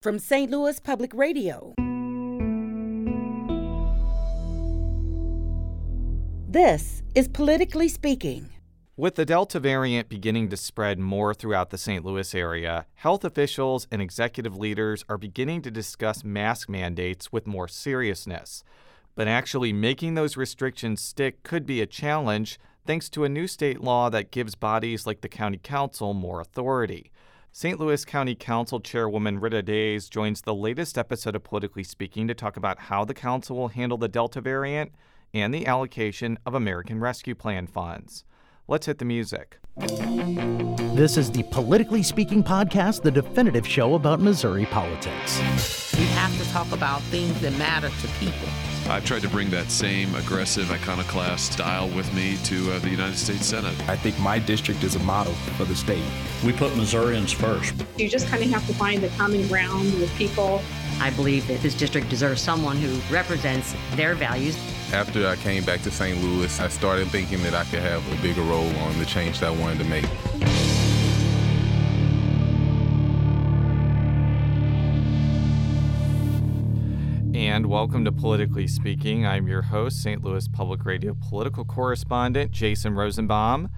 from St. Louis Public Radio. This is Politically Speaking. With the Delta variant beginning to spread more throughout the St. Louis area, health officials and executive leaders are beginning to discuss mask mandates with more seriousness. But actually making those restrictions stick could be a challenge thanks to a new state law that gives bodies like the County Council more authority. St. Louis County Council Chairwoman Rita Days joins the latest episode of Politically Speaking to talk about how the council will handle the Delta variant and the allocation of American Rescue Plan funds. Let's hit the music. This is the Politically Speaking podcast, the definitive show about Missouri politics. We have to talk about things that matter to people. I've tried to bring that same aggressive iconoclast style with me to uh, the United States Senate. I think my district is a model for the state. We put Missourians first. You just kind of have to find the common ground with people. I believe that this district deserves someone who represents their values. After I came back to St. Louis, I started thinking that I could have a bigger role on the change that I wanted to make. And welcome to Politically Speaking. I'm your host, St. Louis Public Radio political correspondent Jason Rosenbaum.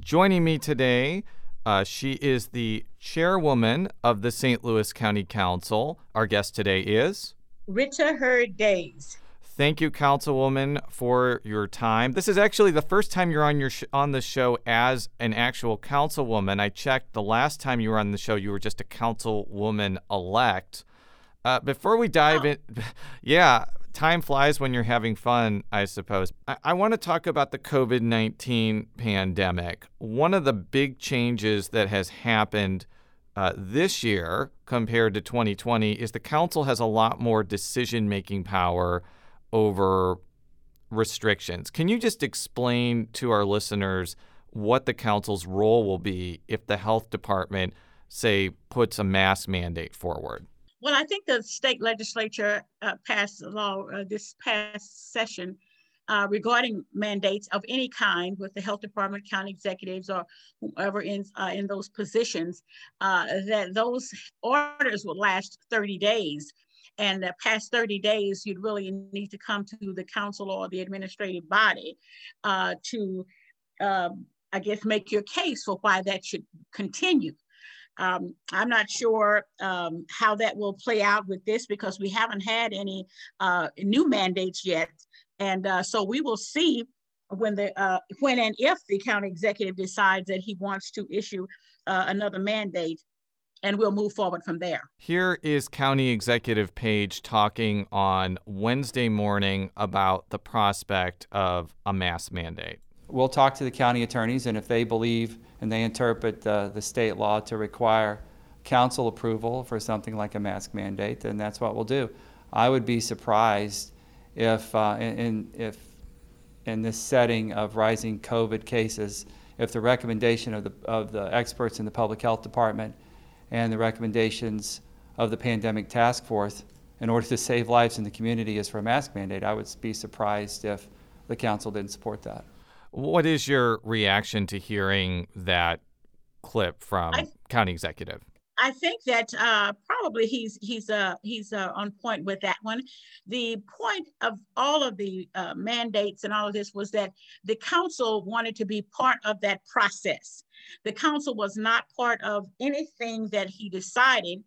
Joining me today, uh, she is the chairwoman of the St. Louis County Council. Our guest today is Rita Heard Days. Thank you, Councilwoman, for your time. This is actually the first time you're on your sh- on the show as an actual councilwoman. I checked the last time you were on the show, you were just a councilwoman elect. Uh, before we dive oh. in, yeah, time flies when you're having fun, I suppose. I, I want to talk about the COVID 19 pandemic. One of the big changes that has happened uh, this year compared to 2020 is the council has a lot more decision making power over restrictions. Can you just explain to our listeners what the council's role will be if the health department, say, puts a mask mandate forward? Well, I think the state legislature uh, passed a law uh, this past session uh, regarding mandates of any kind with the health department, county executives, or whoever in uh, in those positions. Uh, that those orders would last 30 days, and the past 30 days, you'd really need to come to the council or the administrative body uh, to, um, I guess, make your case for why that should continue. Um, I'm not sure um, how that will play out with this because we haven't had any uh, new mandates yet. And uh, so we will see when the uh, when and if the county executive decides that he wants to issue uh, another mandate and we'll move forward from there. Here is County Executive Page talking on Wednesday morning about the prospect of a mass mandate. We'll talk to the county attorneys, and if they believe and they interpret uh, the state law to require council approval for something like a mask mandate, then that's what we'll do. I would be surprised if, uh, in, if in this setting of rising COVID cases, if the recommendation of the, of the experts in the public health department and the recommendations of the pandemic task force in order to save lives in the community is for a mask mandate, I would be surprised if the council didn't support that. What is your reaction to hearing that clip from I, county executive? I think that uh, probably he's he's uh, he's uh, on point with that one. The point of all of the uh, mandates and all of this was that the council wanted to be part of that process. The council was not part of anything that he decided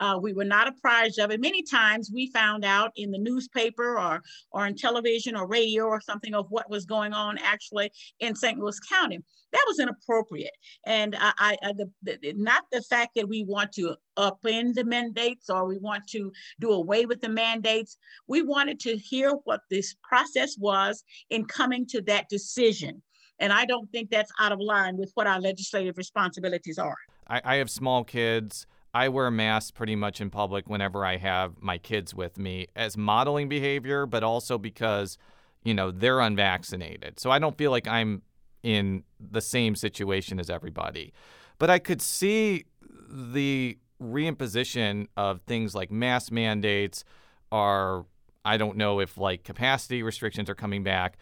uh, we were not apprised of it. Many times we found out in the newspaper or, or on television or radio or something of what was going on actually in St. Louis County. That was inappropriate. And I, I the, the, not the fact that we want to upend the mandates or we want to do away with the mandates. We wanted to hear what this process was in coming to that decision. And I don't think that's out of line with what our legislative responsibilities are. I, I have small kids. I wear masks pretty much in public whenever I have my kids with me as modeling behavior, but also because, you know, they're unvaccinated. So I don't feel like I'm in the same situation as everybody. But I could see the reimposition of things like mask mandates are I don't know if like capacity restrictions are coming back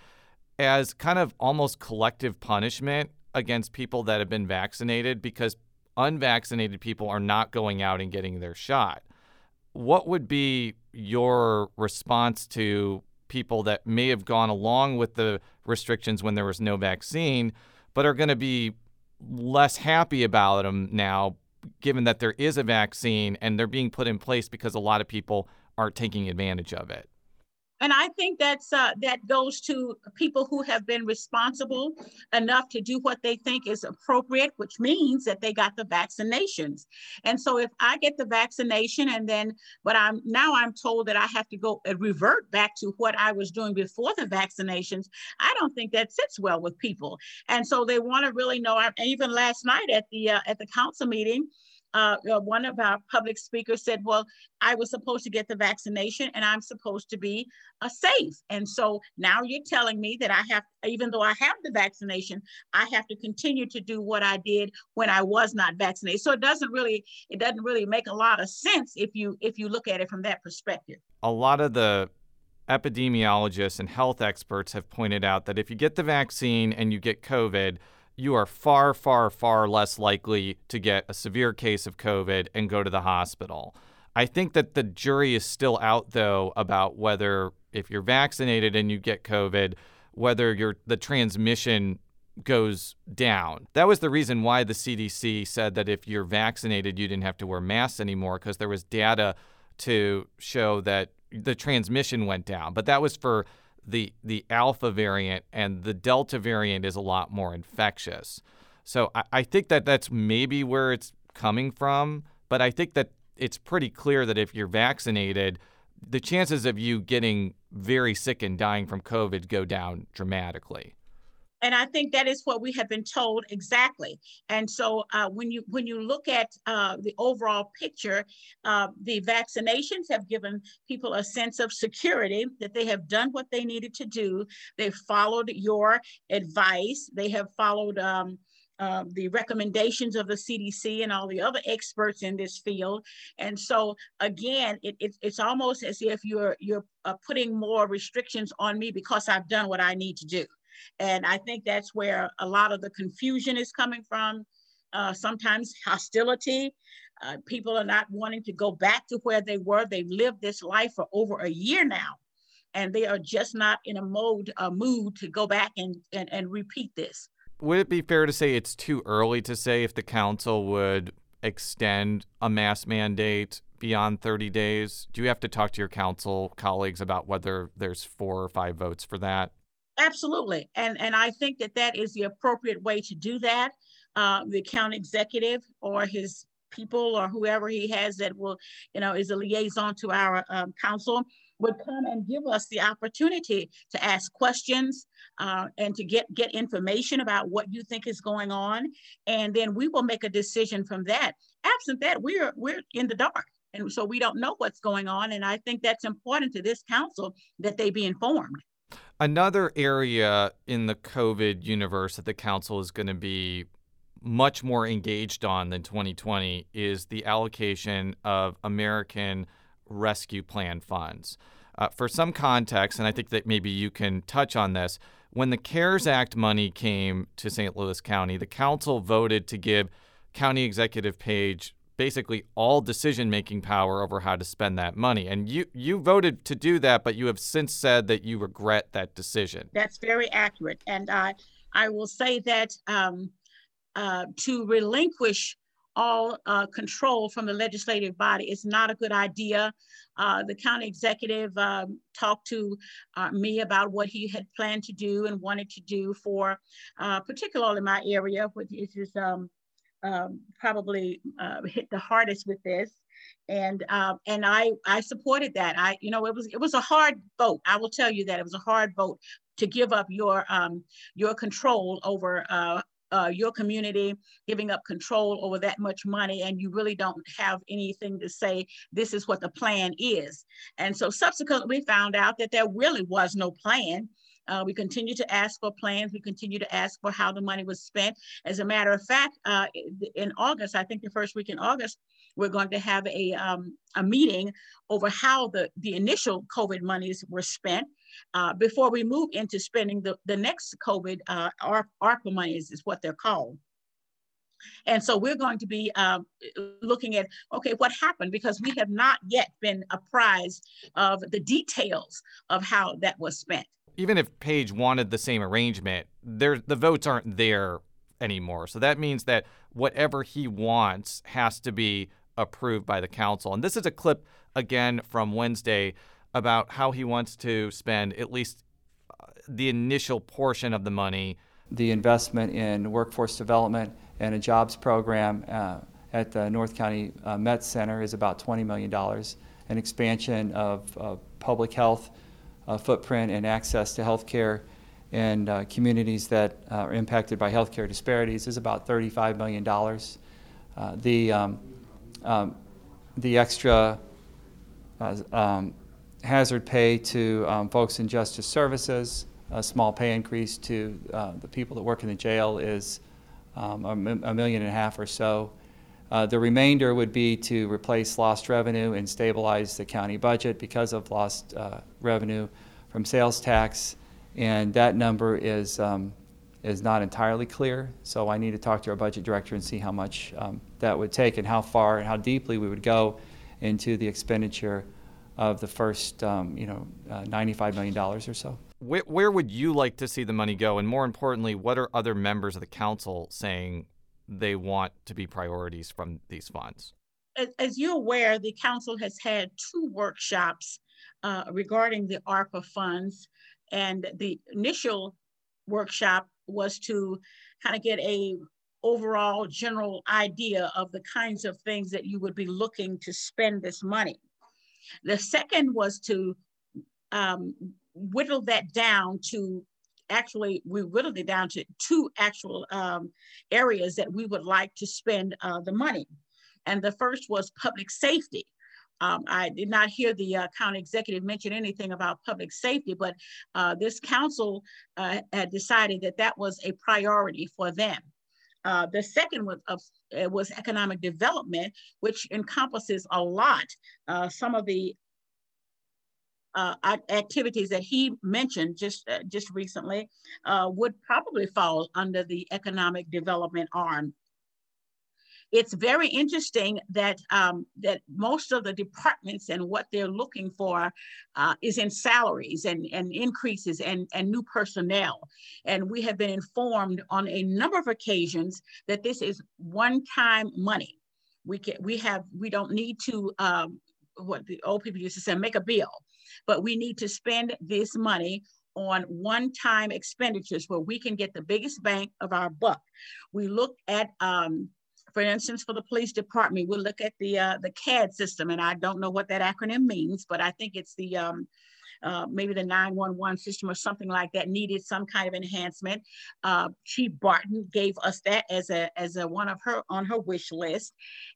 as kind of almost collective punishment against people that have been vaccinated because unvaccinated people are not going out and getting their shot. what would be your response to people that may have gone along with the restrictions when there was no vaccine, but are going to be less happy about them now, given that there is a vaccine and they're being put in place because a lot of people aren't taking advantage of it? And I think that's uh, that goes to people who have been responsible enough to do what they think is appropriate, which means that they got the vaccinations. And so if I get the vaccination and then, but I'm now I'm told that I have to go and revert back to what I was doing before the vaccinations, I don't think that sits well with people. And so they want to really know. Even last night at the uh, at the council meeting, uh, uh, one of our public speakers said, well, I was supposed to get the vaccination and I'm supposed to be uh, safe. And so now you're telling me that I have, even though I have the vaccination, I have to continue to do what I did when I was not vaccinated. So it doesn't really, it doesn't really make a lot of sense if you, if you look at it from that perspective. A lot of the epidemiologists and health experts have pointed out that if you get the vaccine and you get COVID, you are far, far, far less likely to get a severe case of COVID and go to the hospital. I think that the jury is still out, though, about whether if you're vaccinated and you get COVID, whether your the transmission goes down. That was the reason why the CDC said that if you're vaccinated, you didn't have to wear masks anymore because there was data to show that the transmission went down. But that was for the the alpha variant and the delta variant is a lot more infectious. So I, I think that that's maybe where it's coming from, but I think that it's pretty clear that if you're vaccinated, the chances of you getting very sick and dying from COVID go down dramatically and I think that is what we have been told exactly. And so uh, when you when you look at uh, the overall picture, uh, the vaccinations have given people a sense of security that they have done what they needed to do. They've followed your advice. They have followed. Um, uh, the recommendations of the CDC and all the other experts in this field, and so again, it, it it's almost as if you're you're uh, putting more restrictions on me because I've done what I need to do. And I think that's where a lot of the confusion is coming from. Uh, sometimes hostility. Uh, people are not wanting to go back to where they were. They've lived this life for over a year now, and they are just not in a mode, a mood to go back and, and, and repeat this. Would it be fair to say it's too early to say if the council would extend a mask mandate beyond 30 days? Do you have to talk to your council colleagues about whether there's four or five votes for that? Absolutely. And, and I think that that is the appropriate way to do that. Uh, the county executive or his people or whoever he has that will, you know, is a liaison to our um, council would come and give us the opportunity to ask questions uh, and to get get information about what you think is going on, and then we will make a decision from that. Absent that, we're we're in the dark, and so we don't know what's going on. And I think that's important to this council that they be informed. Another area in the COVID universe that the council is going to be much more engaged on than 2020 is the allocation of American Rescue Plan funds. Uh, for some context, and I think that maybe you can touch on this, when the CARES Act money came to St. Louis County, the council voted to give County Executive Page basically all decision making power over how to spend that money. And you you voted to do that, but you have since said that you regret that decision. That's very accurate, and I I will say that um, uh, to relinquish all uh, control from the legislative body is not a good idea. Uh, the county executive um, talked to uh, me about what he had planned to do and wanted to do for, uh, particularly my area, which is um, um, probably uh, hit the hardest with this and uh, and I I supported that. I you know it was it was a hard vote. I will tell you that it was a hard vote to give up your um, your control over uh, uh, your community, giving up control over that much money, and you really don't have anything to say. This is what the plan is. And so subsequently, we found out that there really was no plan. Uh, we continue to ask for plans. We continue to ask for how the money was spent. As a matter of fact, uh, in August, I think the first week in August, we're going to have a, um, a meeting over how the, the initial COVID monies were spent uh, before we move into spending the, the next COVID uh, ARPA monies is what they're called. And so we're going to be um, looking at, okay, what happened? Because we have not yet been apprised of the details of how that was spent. Even if Page wanted the same arrangement, there the votes aren't there anymore. So that means that whatever he wants has to be approved by the council. And this is a clip again from Wednesday about how he wants to spend at least uh, the initial portion of the money. The investment in workforce development and a jobs program uh, at the North County uh, Met Center is about $20 million. An expansion of uh, public health uh, footprint and access to health care in uh, communities that are impacted by healthcare disparities is about $35 million. the, um, um, the extra um, hazard pay to um, folks in justice services, a small pay increase to uh, the people that work in the jail is um, a, million and a half or so. Uh, the remainder would be to replace lost revenue and stabilize the county budget because of lost uh, revenue from sales tax, and that number is um, is not entirely clear. So I need to talk to our budget director and see how much um, that would take and how far and how deeply we would go into the expenditure of the first, um, you know, uh, $95 million or so. Where, where would you like to see the money go? And more importantly, what are other members of the council saying they want to be priorities from these funds? As, you're aware, the council has had two workshops uh, regarding the ARPA funds. And the initial workshop was to kind of get a overall general idea of the kinds of things that you would be looking to spend this money. The second was to um, whittle that down to actually, we whittled it down to two actual um, areas that we would like to spend uh, the money. And the first was public safety. Um, I did not hear the uh, county executive mention anything about public safety, but uh, this council uh, had decided that that was a priority for them. Uh, the second was, uh, was economic development, which encompasses a lot. Uh, some of the uh, activities that he mentioned just uh, just recently uh, would probably fall under the economic development arm it's very interesting that um, that most of the departments and what they're looking for uh, is in salaries and, and increases and, and new personnel. And we have been informed on a number of occasions that this is one-time money. We can we have we don't need to um, what the old people used to say make a bill, but we need to spend this money on one-time expenditures where we can get the biggest bang of our buck. We look at um, for instance, for the police department, we'll look at the uh, the CAD system, and I don't know what that acronym means, but I think it's the um, uh, maybe the 911 system or something like that needed some kind of enhancement. Uh, Chief Barton gave us that as a as a one of her on her wish list,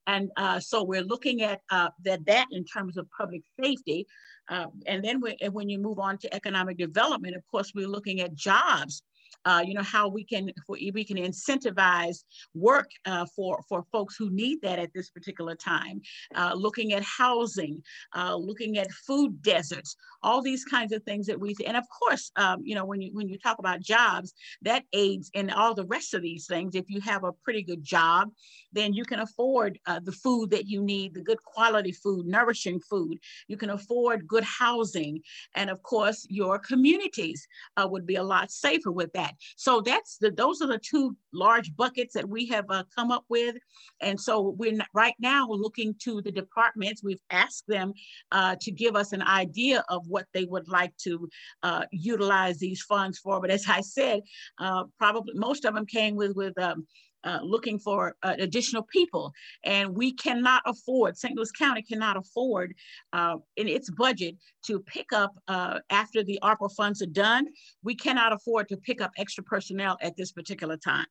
and uh, so we're looking at uh, that that in terms of public safety, uh, and then when you move on to economic development, of course, we're looking at jobs uh, you know, how we can we can incentivize work uh, for for folks who need that at this particular time. Uh, looking at housing, uh, looking at food deserts, all these kinds of things that we and of course, um, you know, when you when you talk about jobs, that aids in all the rest of these things. If you have a pretty good job, then you can afford uh, the food that you need, the good quality food, nourishing food. You can afford good housing, and of course, your communities uh, would be a lot safer with that. So that's the those are the two large buckets that we have uh, come up with, and so we're not, right now looking to the departments. We've asked them uh, to give us an idea of what they would like to uh, utilize these funds for. But as I said, uh, probably most of them came with with um, uh, looking for uh, additional people. And we cannot afford, St. Louis County cannot afford uh, in its budget to pick up uh, after the ARPA funds are done. We cannot afford to pick up extra personnel at this particular time.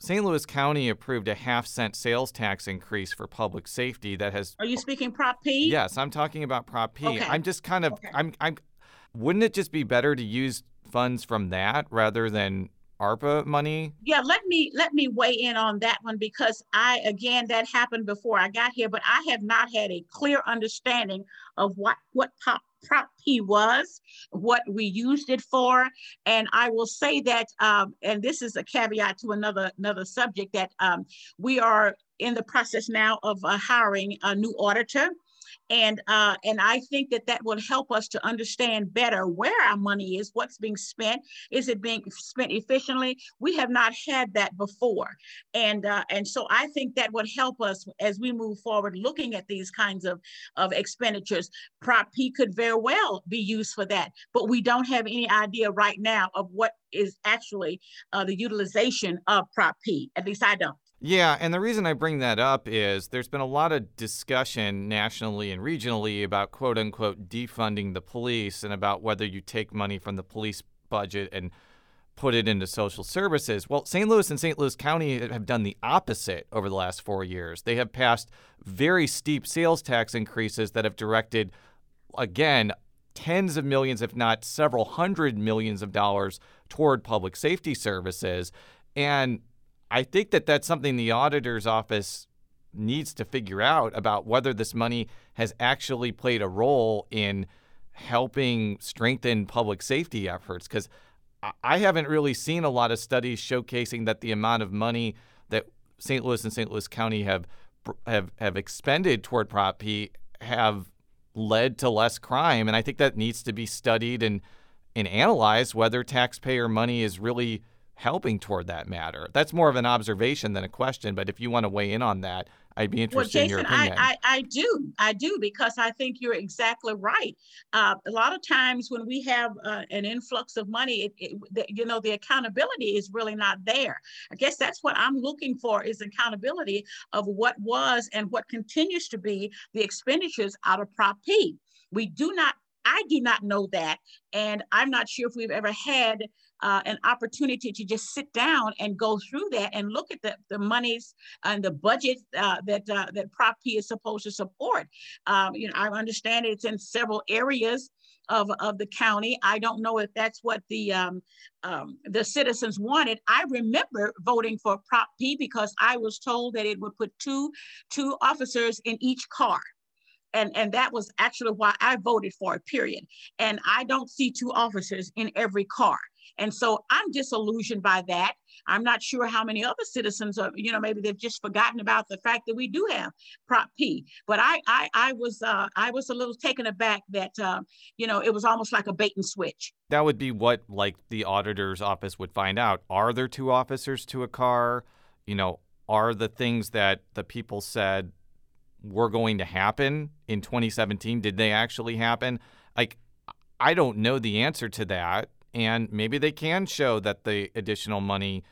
St. Louis County approved a half cent sales tax increase for public safety that has. Are you speaking Prop P? Yes, I'm talking about Prop P. Okay. am just kind of, okay. I'm, I'm, wouldn't it just be better to use funds from that rather than ARPA money? Yeah, let me let me weigh in on that one because I again that happened before I got here, but I have not had a clear understanding of what what pop Prop P was, what we used it for, and I will say that, um, and this is a caveat to another another subject that um, we are in the process now of uh, hiring a new auditor and uh, and I think that that will help us to understand better where our money is, what's being spent, is it being spent efficiently? We have not had that before, and uh, and so I think that would help us as we move forward, looking at these kinds of of expenditures. Prop P could very well be used for that, but we don't have any idea right now of what is actually uh, the utilization of Prop P. At least I don't. Yeah, and the reason I bring that up is there's been a lot of discussion nationally and regionally about quote unquote defunding the police and about whether you take money from the police budget and put it into social services. Well, St. Louis and St. Louis County have done the opposite over the last four years. They have passed very steep sales tax increases that have directed, again, tens of millions, if not several hundred millions of dollars toward public safety services. And I think that that's something the auditor's office needs to figure out about whether this money has actually played a role in helping strengthen public safety efforts. Because I haven't really seen a lot of studies showcasing that the amount of money that St. Louis and St. Louis County have have have expended toward Prop P have led to less crime, and I think that needs to be studied and and analyzed whether taxpayer money is really helping toward that matter. That's more of an observation than a question, but if you want to weigh in on that, I'd be interested well, Jason, in your opinion. I, I, I do. I do because I think you're exactly right. Uh, a lot of times when we have uh, an influx of money, it, it, the, you know, the accountability is really not there. I guess that's what I'm looking for is accountability of what was and what continues to be the expenditures out of Prop P. We do not I do not know that. And I'm not sure if we've ever had uh, an opportunity to just sit down and go through that and look at the, the monies and the budget uh, that uh, that Prop P is supposed to support. Um, you know, I understand it's in several areas of, of the county. I don't know if that's what the um, um, the citizens wanted. I remember voting for Prop P because I was told that it would put two two officers in each car and and that was actually why I voted for it. Period. And I don't see two officers in every car, and so I'm disillusioned by that. I'm not sure how many other citizens are. You know, maybe they've just forgotten about the fact that we do have Prop P. But I I, I was uh, I was a little taken aback that uh, you know it was almost like a bait and switch. That would be what like the auditor's office would find out. Are there two officers to a car? You know, are the things that the people said were going to happen in 2017 did they actually happen like i don't know the answer to that and maybe they can show that the additional money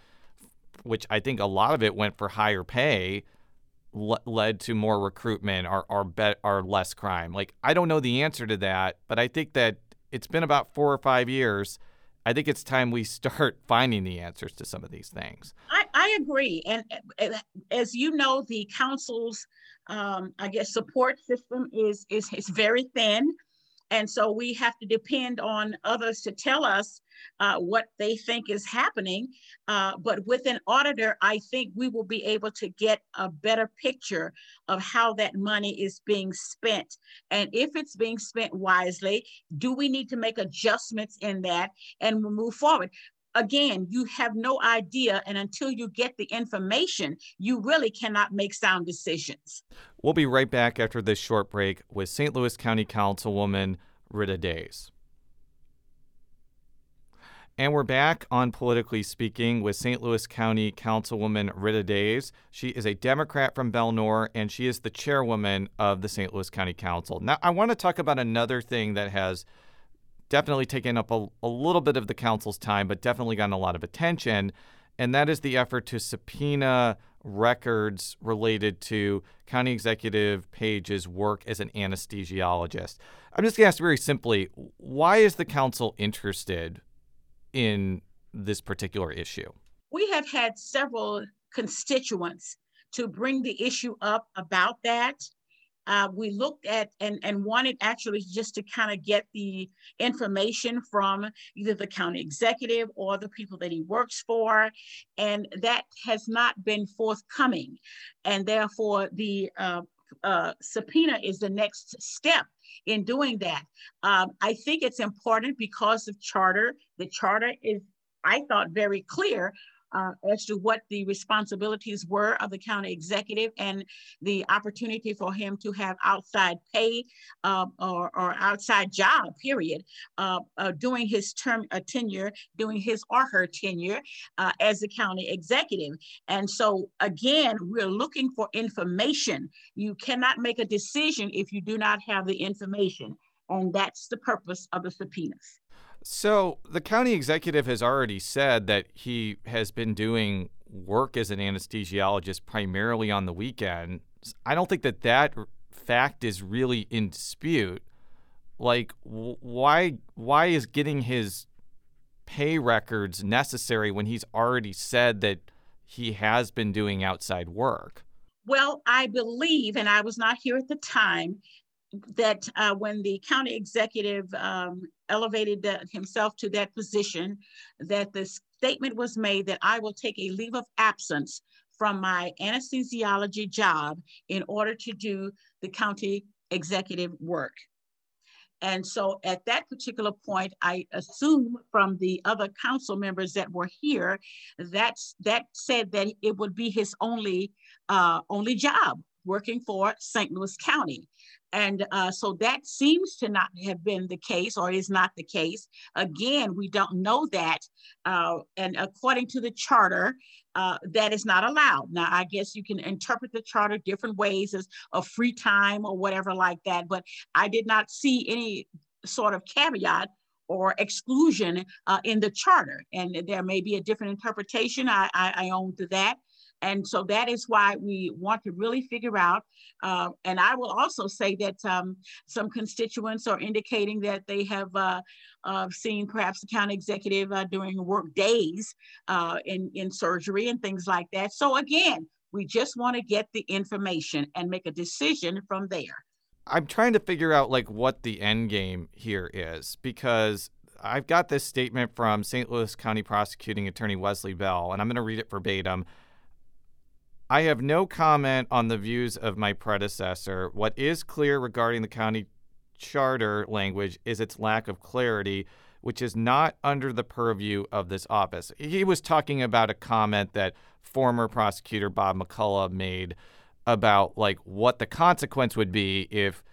which i think a lot of it went for higher pay le- led to more recruitment or or, be- or less crime like i don't know the answer to that but i think that it's been about 4 or 5 years I think it's time we start finding the answers to some of these things. I, I agree. And eh, eh, as you know, the council's um, I guess support system is, is is very thin. And so we have to depend on others to tell us uh, what they think is happening. Uh, but with an auditor, I think we will be able to get a better picture of how that money is being spent. And if it's being spent wisely, do we need to make adjustments in that and move forward? Again, you have no idea. And until you get the information, you really cannot make sound decisions. We'll be right back after this short break with St. Louis County Councilwoman Rita Days. And we're back on Politically Speaking with St. Louis County Councilwoman Rita Days. She is a Democrat from Bel-Nor, and she is the chairwoman of the St. Louis County Council. Now, I want to talk about another thing that has definitely taken up a, a little bit of the council's time, but definitely gotten a lot of attention. And that is the effort to subpoena records related to County Executive Page's work as an anesthesiologist. I'm just going to ask very simply why is the council interested in this particular issue? We have had several constituents to bring the issue up about that. Uh, we looked at and, and wanted actually just to kind of get the information from either the county executive or the people that he works for. And that has not been forthcoming. And therefore, the uh, uh, subpoena is the next step in doing that. Um, I think it's important because of charter. The charter is, I thought, very clear uh, as to what the responsibilities were of the county executive and the opportunity for him to have outside pay uh, or, or, outside job, period, uh, uh doing his term uh, tenure, doing his or her tenure uh, as the county executive. And so, again, we're looking for information. You cannot make a decision if you do not have the information. And that's the purpose of the subpoenas. So the county executive has already said that he has been doing work as an anesthesiologist primarily on the weekend. I don't think that that fact is really in dispute. Like, why why is getting his pay records necessary when he's already said that he has been doing outside work? Well, I believe, and I was not here at the time, that uh, when the county executive um, elevated the, himself to that position, that the statement was made that I will take a leave of absence from my anesthesiology job in order to do the county executive work. And so at that particular point, I assume from the other council members that were here, that's, that said that it would be his only, uh, only job working for St. Louis County. And uh, so that seems to not have been the case or is not the case. Again, we don't know that. Uh, and according to the charter, uh, that is not allowed. Now, I guess you can interpret the charter different ways as a free time or whatever like that, but I did not see any sort of caveat or exclusion uh, in the charter. And there may be a different interpretation. I, I, I own to that. And so that is why we want to really figure out. Uh, and I will also say that um, some constituents are indicating that they have uh, uh, seen perhaps the county executive uh, during work days uh, in, in surgery and things like that. So again, we just want to get the information and make a decision from there. I'm trying to figure out like what the end game here is because I've got this statement from St. Louis County Prosecuting Attorney Wesley Bell, and I'm going to read it verbatim. I have no comment on the views of my predecessor. What is clear regarding the county charter language is its lack of clarity, which is not under the purview of this office. He was talking about a comment that former prosecutor Bob McCulloch made about like what the consequence would be if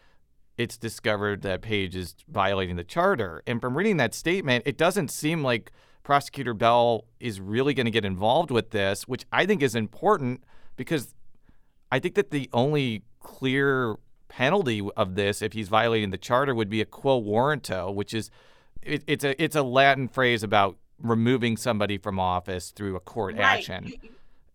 it's discovered that Page is violating the charter. And from reading that statement, it doesn't seem like prosecutor Bell is really going to get involved with this, which I think is important because I think that the only clear penalty of this, if he's violating the charter, would be a quo warranto, which is it, it's a it's a Latin phrase about removing somebody from office through a court right. action.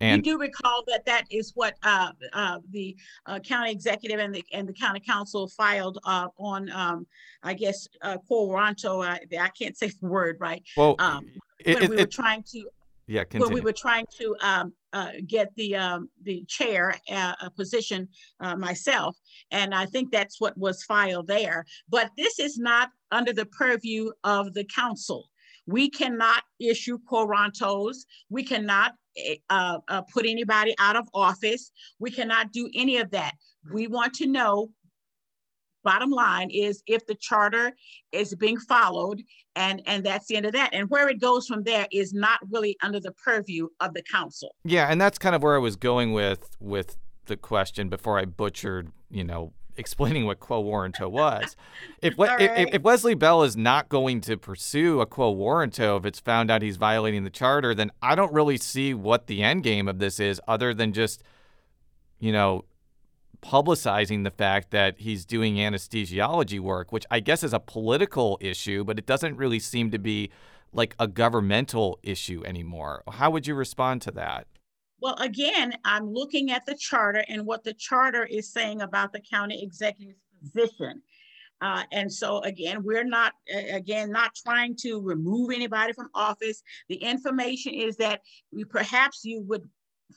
And you do recall that that is what uh, uh, the uh, county executive and the and the county council filed uh, on, um, I guess, uh, quo warranto. I, I can't say the word right. Well, um, it, when it, we were trying to yeah, continue. we were trying to um, uh, get the um, the chair uh, a position uh, myself, and I think that's what was filed there. But this is not under the purview of the council. We cannot issue quo. We cannot eh, uh, uh, put anybody out of office. We cannot do any of that. We want to know bottom line is if the charter is being followed and and that's the end of that. And where it goes from there is not really under the purview of the council. Yeah and that's kind of where i was going with with the question before i butchered you know explaining what quo warranto was. If, right. if, if wesley bell is not going to pursue a quo warranto if it's found out he's violating the charter then i don't really see what the end game of this is other than just you know publicizing the fact that he's doing anesthesiology work, which I guess is a political issue, but it doesn't really seem to be like a governmental issue anymore. How would you respond to that? Well, again, I'm looking at the charter and what the charter is saying about the county executive's position. Uh, and so again, we're not again not trying to remove anybody from office. The information is that we perhaps you would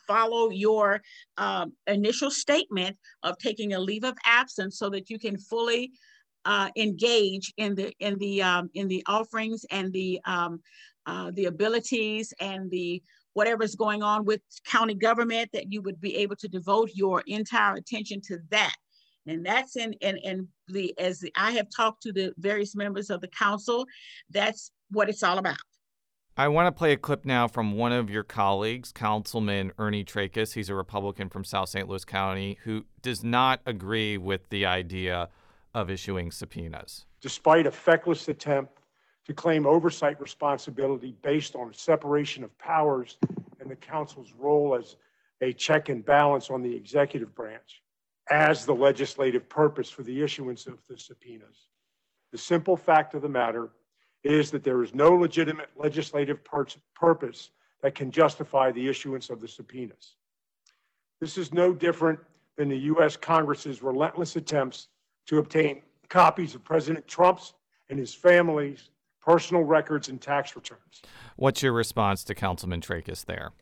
follow your um, initial statement of taking a leave of absence so that you can fully uh, engage in the in the um, in the offerings and the um, uh, the abilities and the whatever's going on with county government that you would be able to devote your entire attention to that. And that's in and and the as i have talked to the various members of the council that's what it's all about I want to play a clip now from one of your colleagues, Councilman Ernie Trakas. He's a Republican from South St. Louis County who does not agree with the idea of issuing subpoenas. Despite a feckless attempt to claim oversight responsibility based on separation of powers and the council's role as a check and balance on the executive branch as the legislative purpose for the issuance of the subpoenas. The simple fact of the matter is that there is no legitimate legislative pur- purpose that can justify the issuance of the subpoenas. This is no different than the U.S. Congress's relentless attempts to obtain copies of President Trump's and his family's personal records and tax returns. What's your response to Councilman Trakas there?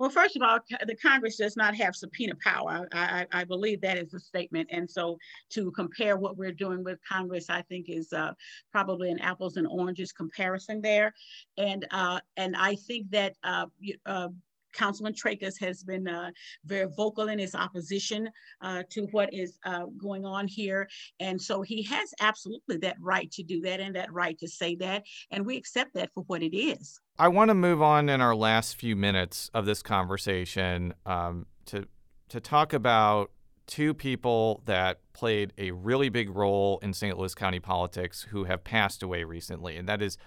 Well, first of all, the Congress does not have subpoena power. I, I, I, believe that is a statement. And so to compare what we're doing with Congress, I think is uh, probably an apples and oranges comparison there. And uh, and I think that uh, uh Councilman Trakas has been uh, very vocal in his opposition uh, to what is uh, going on here. And so he has absolutely that right to do that and that right to say that. And we accept that for what it is. I want to move on in our last few minutes of this conversation um, to, to talk about two people that played a really big role in St. Louis County politics who have passed away recently. And that is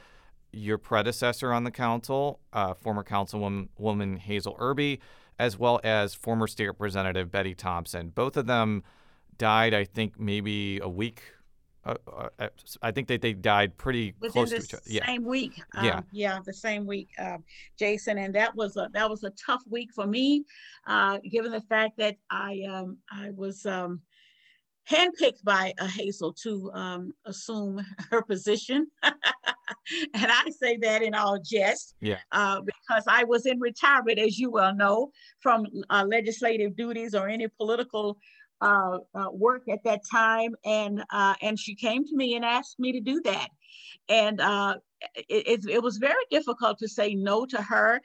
your predecessor on the council, uh, former councilwoman Hazel Irby, as well as former state representative Betty Thompson. Both of them died, I think, maybe a week. Uh, uh, I think that they died pretty Within close to each other. Yeah. Same week. Um, yeah. Yeah, the same week, uh, Jason, and that was a that was a tough week for me, uh, given the fact that I um, I was. Um, handpicked by a Hazel to um, assume her position. and I say that in all jest, yeah. Uh, because I was in retirement, as you well know, from uh, legislative duties or any political uh, uh work at that time. And, uh, and she came to me and asked me to do that. And uh, it, it, was very difficult to say no to her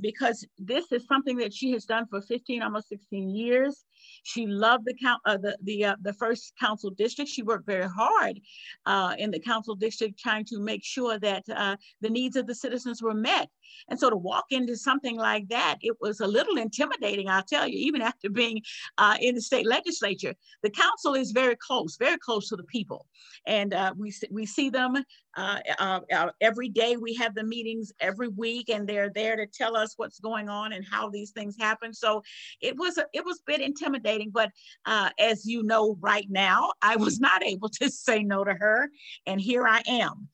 because this is something that she has done for 15, almost 16 years. She loved the count, uh, the the uh, the first council district. She worked very hard uh, in the council district, trying to make sure that uh, the needs of the citizens were met. And so to walk into something like that, it was a little intimidating. I'll tell you, even after being uh, in the state legislature, the council is very close, very close to the people, and uh, we we see them uh, uh, every day we have the meetings every week, and they're there to tell us what's going on and how these things happen. So it was a, it was a bit intimidating, but uh, as you know, right now I was not able to say no to her, and here I am.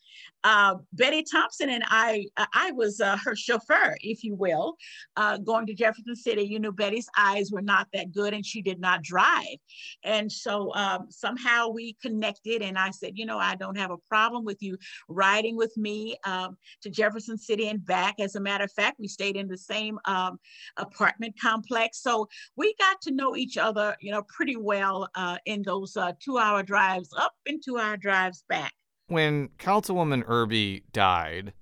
Uh, Betty Thompson and I, uh, I was uh, her chauffeur, if you will, uh, going to Jefferson City. You know, Betty's eyes were not that good and she did not drive. And so um, somehow we connected and I said, you know, I don't have a problem with you riding with me um, to Jefferson City and back. As a matter of fact, we stayed in the same um, apartment complex. So we got to know each other, you know, pretty well uh, in those two hour drives up and two hour drives back when Councilwoman Irby died,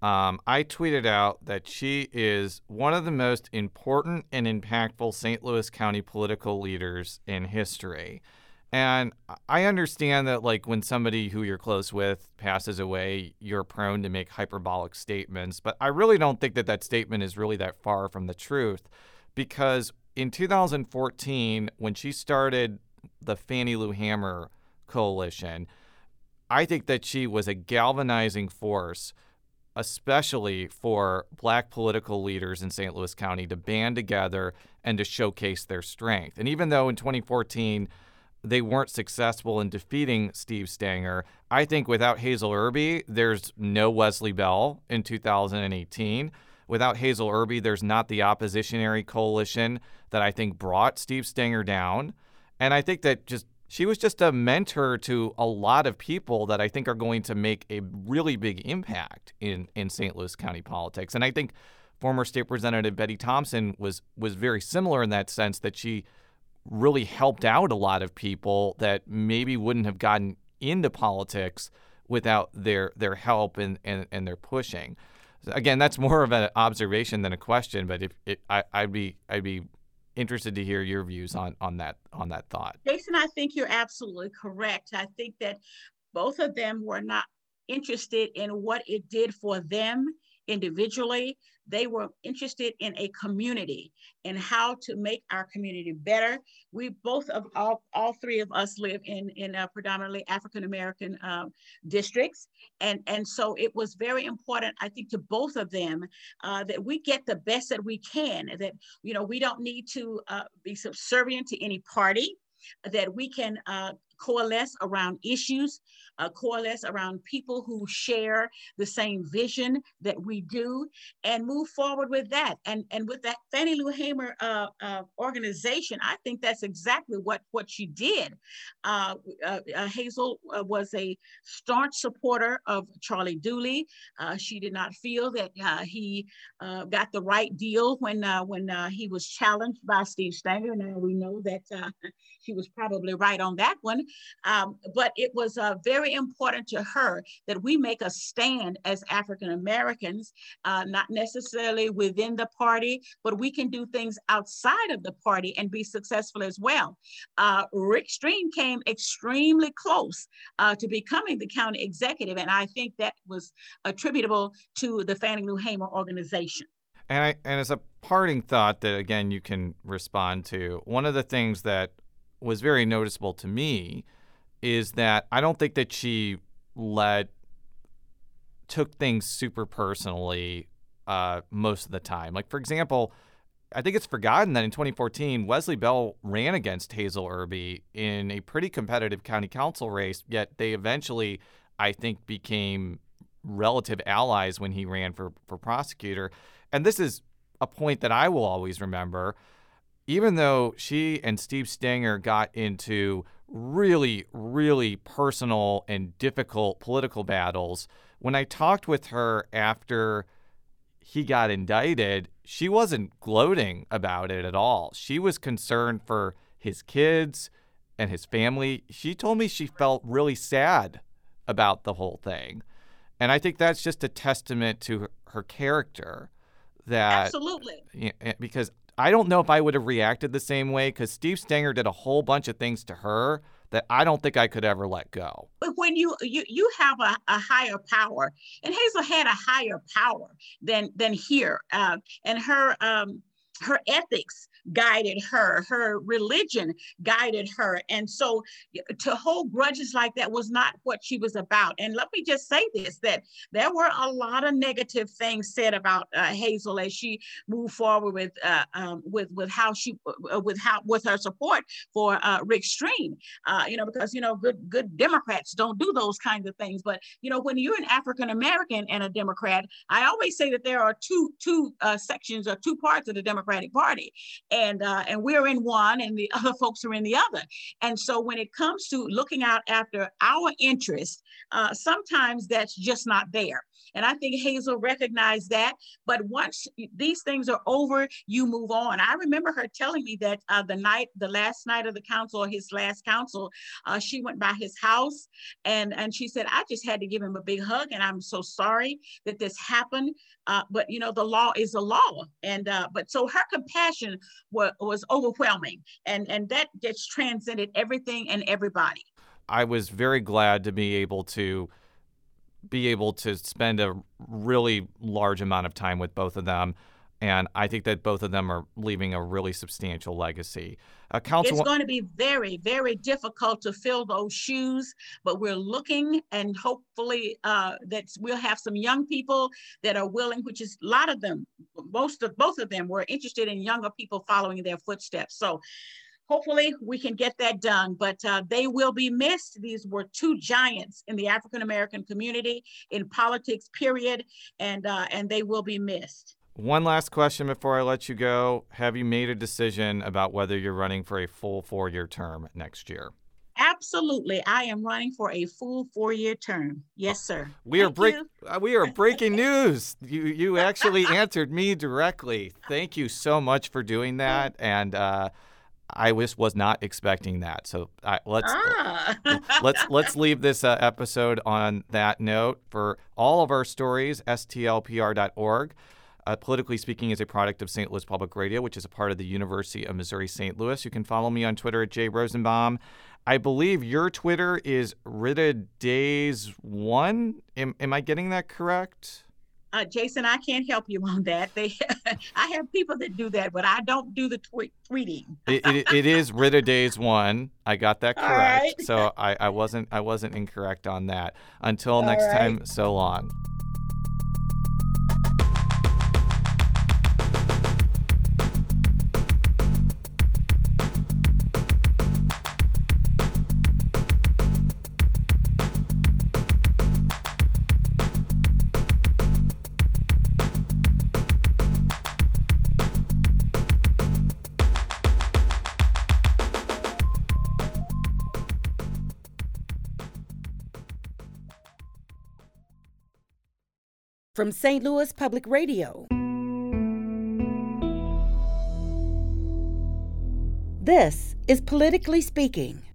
um, I tweeted out that she is one of the most important and impactful St. Louis County political leaders in history. And I understand that, like, when somebody who you're close with passes away, you're prone to make hyperbolic statements. But I really don't think that that statement is really that far from the truth because in 2014, when she started the Fannie Lou Hamer Coalition, I think that she was a galvanizing force, especially for black political leaders in St. Louis County to band together and to showcase their strength. And even though in 2014 they weren't successful in defeating Steve Stenger, I think without Hazel Irby, there's no Wesley Bell in 2018. Without Hazel Irby, there's not the oppositionary coalition that I think brought Steve Stenger down. And I think that just she was just a mentor to a lot of people that I think are going to make a really big impact in, in St. Louis County politics. And I think former state representative Betty Thompson was was very similar in that sense that she really helped out a lot of people that maybe wouldn't have gotten into politics without their their help and, and, and their pushing. Again, that's more of an observation than a question, but if it, I, I'd be I'd be interested to hear your views on on that on that thought. Jason, I think you're absolutely correct. I think that both of them were not interested in what it did for them individually. They were interested in a community and how to make our community better. We both of all, all three of us live in in uh, predominantly African American um, districts, and and so it was very important, I think, to both of them uh, that we get the best that we can. That you know we don't need to uh, be subservient to any party that we can uh, coalesce around issues, uh, coalesce around people who share the same vision that we do, and move forward with that. And, and with that Fannie Lou Hamer uh, uh, organization, I think that's exactly what, what she did. Uh, uh, uh, Hazel was a staunch supporter of Charlie Dooley. she did not feel that he got the right deal when, when he was challenged by Steve Stenger. Now we know that she was probably right on that one. Um, but it was uh, very important to her that we make a stand as African Americans, uh, not necessarily within the party, but we can do things outside of the party and be successful as well. Uh, Rick Stream came extremely close uh, to becoming the county executive, and I think that was attributable to the Fannie Lou Hamer organization. And, I, and as a parting thought that again you can respond to, one of the things that was very noticeable to me is that I don't think that she let took things super personally uh, most of the time. Like for example, I think it's forgotten that in 2014 Wesley Bell ran against Hazel Erby in a pretty competitive county council race. Yet they eventually, I think, became relative allies when he ran for for prosecutor. And this is a point that I will always remember. Even though she and Steve Stenger got into really, really personal and difficult political battles. When I talked with her after he got indicted, she wasn't gloating about it at all. She was concerned for his kids and his family. She told me she felt really sad about the whole thing. And I think that's just a testament to her, her character that Absolutely. Eh, because I don't know if I would have reacted the same way because Steve Stenger did a whole bunch of things to her that I don't think I could ever let go. But when you you you have a, a higher power, and Hazel had a higher power than than here, uh, and her um, her ethics guided her, her religion guided her. And so to hold grudges like that was not what she was about. And let me just say this that there were a lot of negative things said about uh, Hazel as she moved forward with uh, um, with with how she uh, with how with her support for uh, Rick Stream. Uh, you know, because you know, good good Democrats don't do those kinds of things. But you know, when you're an African American and a Democrat, I always say that there are two two uh, sections or two parts of the Democratic Party. And uh, and we're in one and the other folks are in the other. And so when it comes to looking out after our interests uh, sometimes that's just not there and I think Hazel recognized that. But once these things are over, you move on. I remember her telling me that uh, the night, the last night of the council, his last council, uh, she went by his house and, and she said, I just had to give him a big hug. And I'm so sorry that this happened. Uh, but you know, the law is a law. And uh, but so her compassion was, was overwhelming. And, and that just transcended everything and everybody. I was very glad to be able to be able to spend a really large amount of time with both of them. And I think that both of them are leaving a really substantial legacy. Uh, Council- it's going to be very, very difficult to fill those shoes, but we're looking and hopefully uh, that we'll have some young people that are willing, which is a lot of them, most of both of them were interested in younger people following their footsteps. So hopefully we can get that done, but uh, they will be missed. These were two giants in the African American community in politics, period, and uh, and they will be missed. One last question before I let you go: Have you made a decision about whether you're running for a full four-year term next year? Absolutely. I am running for a full four-year term. Yes, sir. We are break uh, we are breaking news. You you actually answered me directly. Thank you so much for doing that. And uh, I was was not expecting that. So I, let's ah. let's let's leave this uh, episode on that note. For all of our stories, stlpr.org. Uh, Politically Speaking is a product of St. Louis Public Radio, which is a part of the University of Missouri St. Louis. You can follow me on Twitter at Jay Rosenbaum. I believe your Twitter is Rita Days One. Am, am I getting that correct? Uh, Jason, I can't help you on that. They, I have people that do that, but I don't do the tweet, tweeting. it, it, it is Rita Days One. I got that correct. Right. So I, I wasn't I wasn't incorrect on that. Until All next right. time, so long. From St. Louis Public Radio. This is Politically Speaking.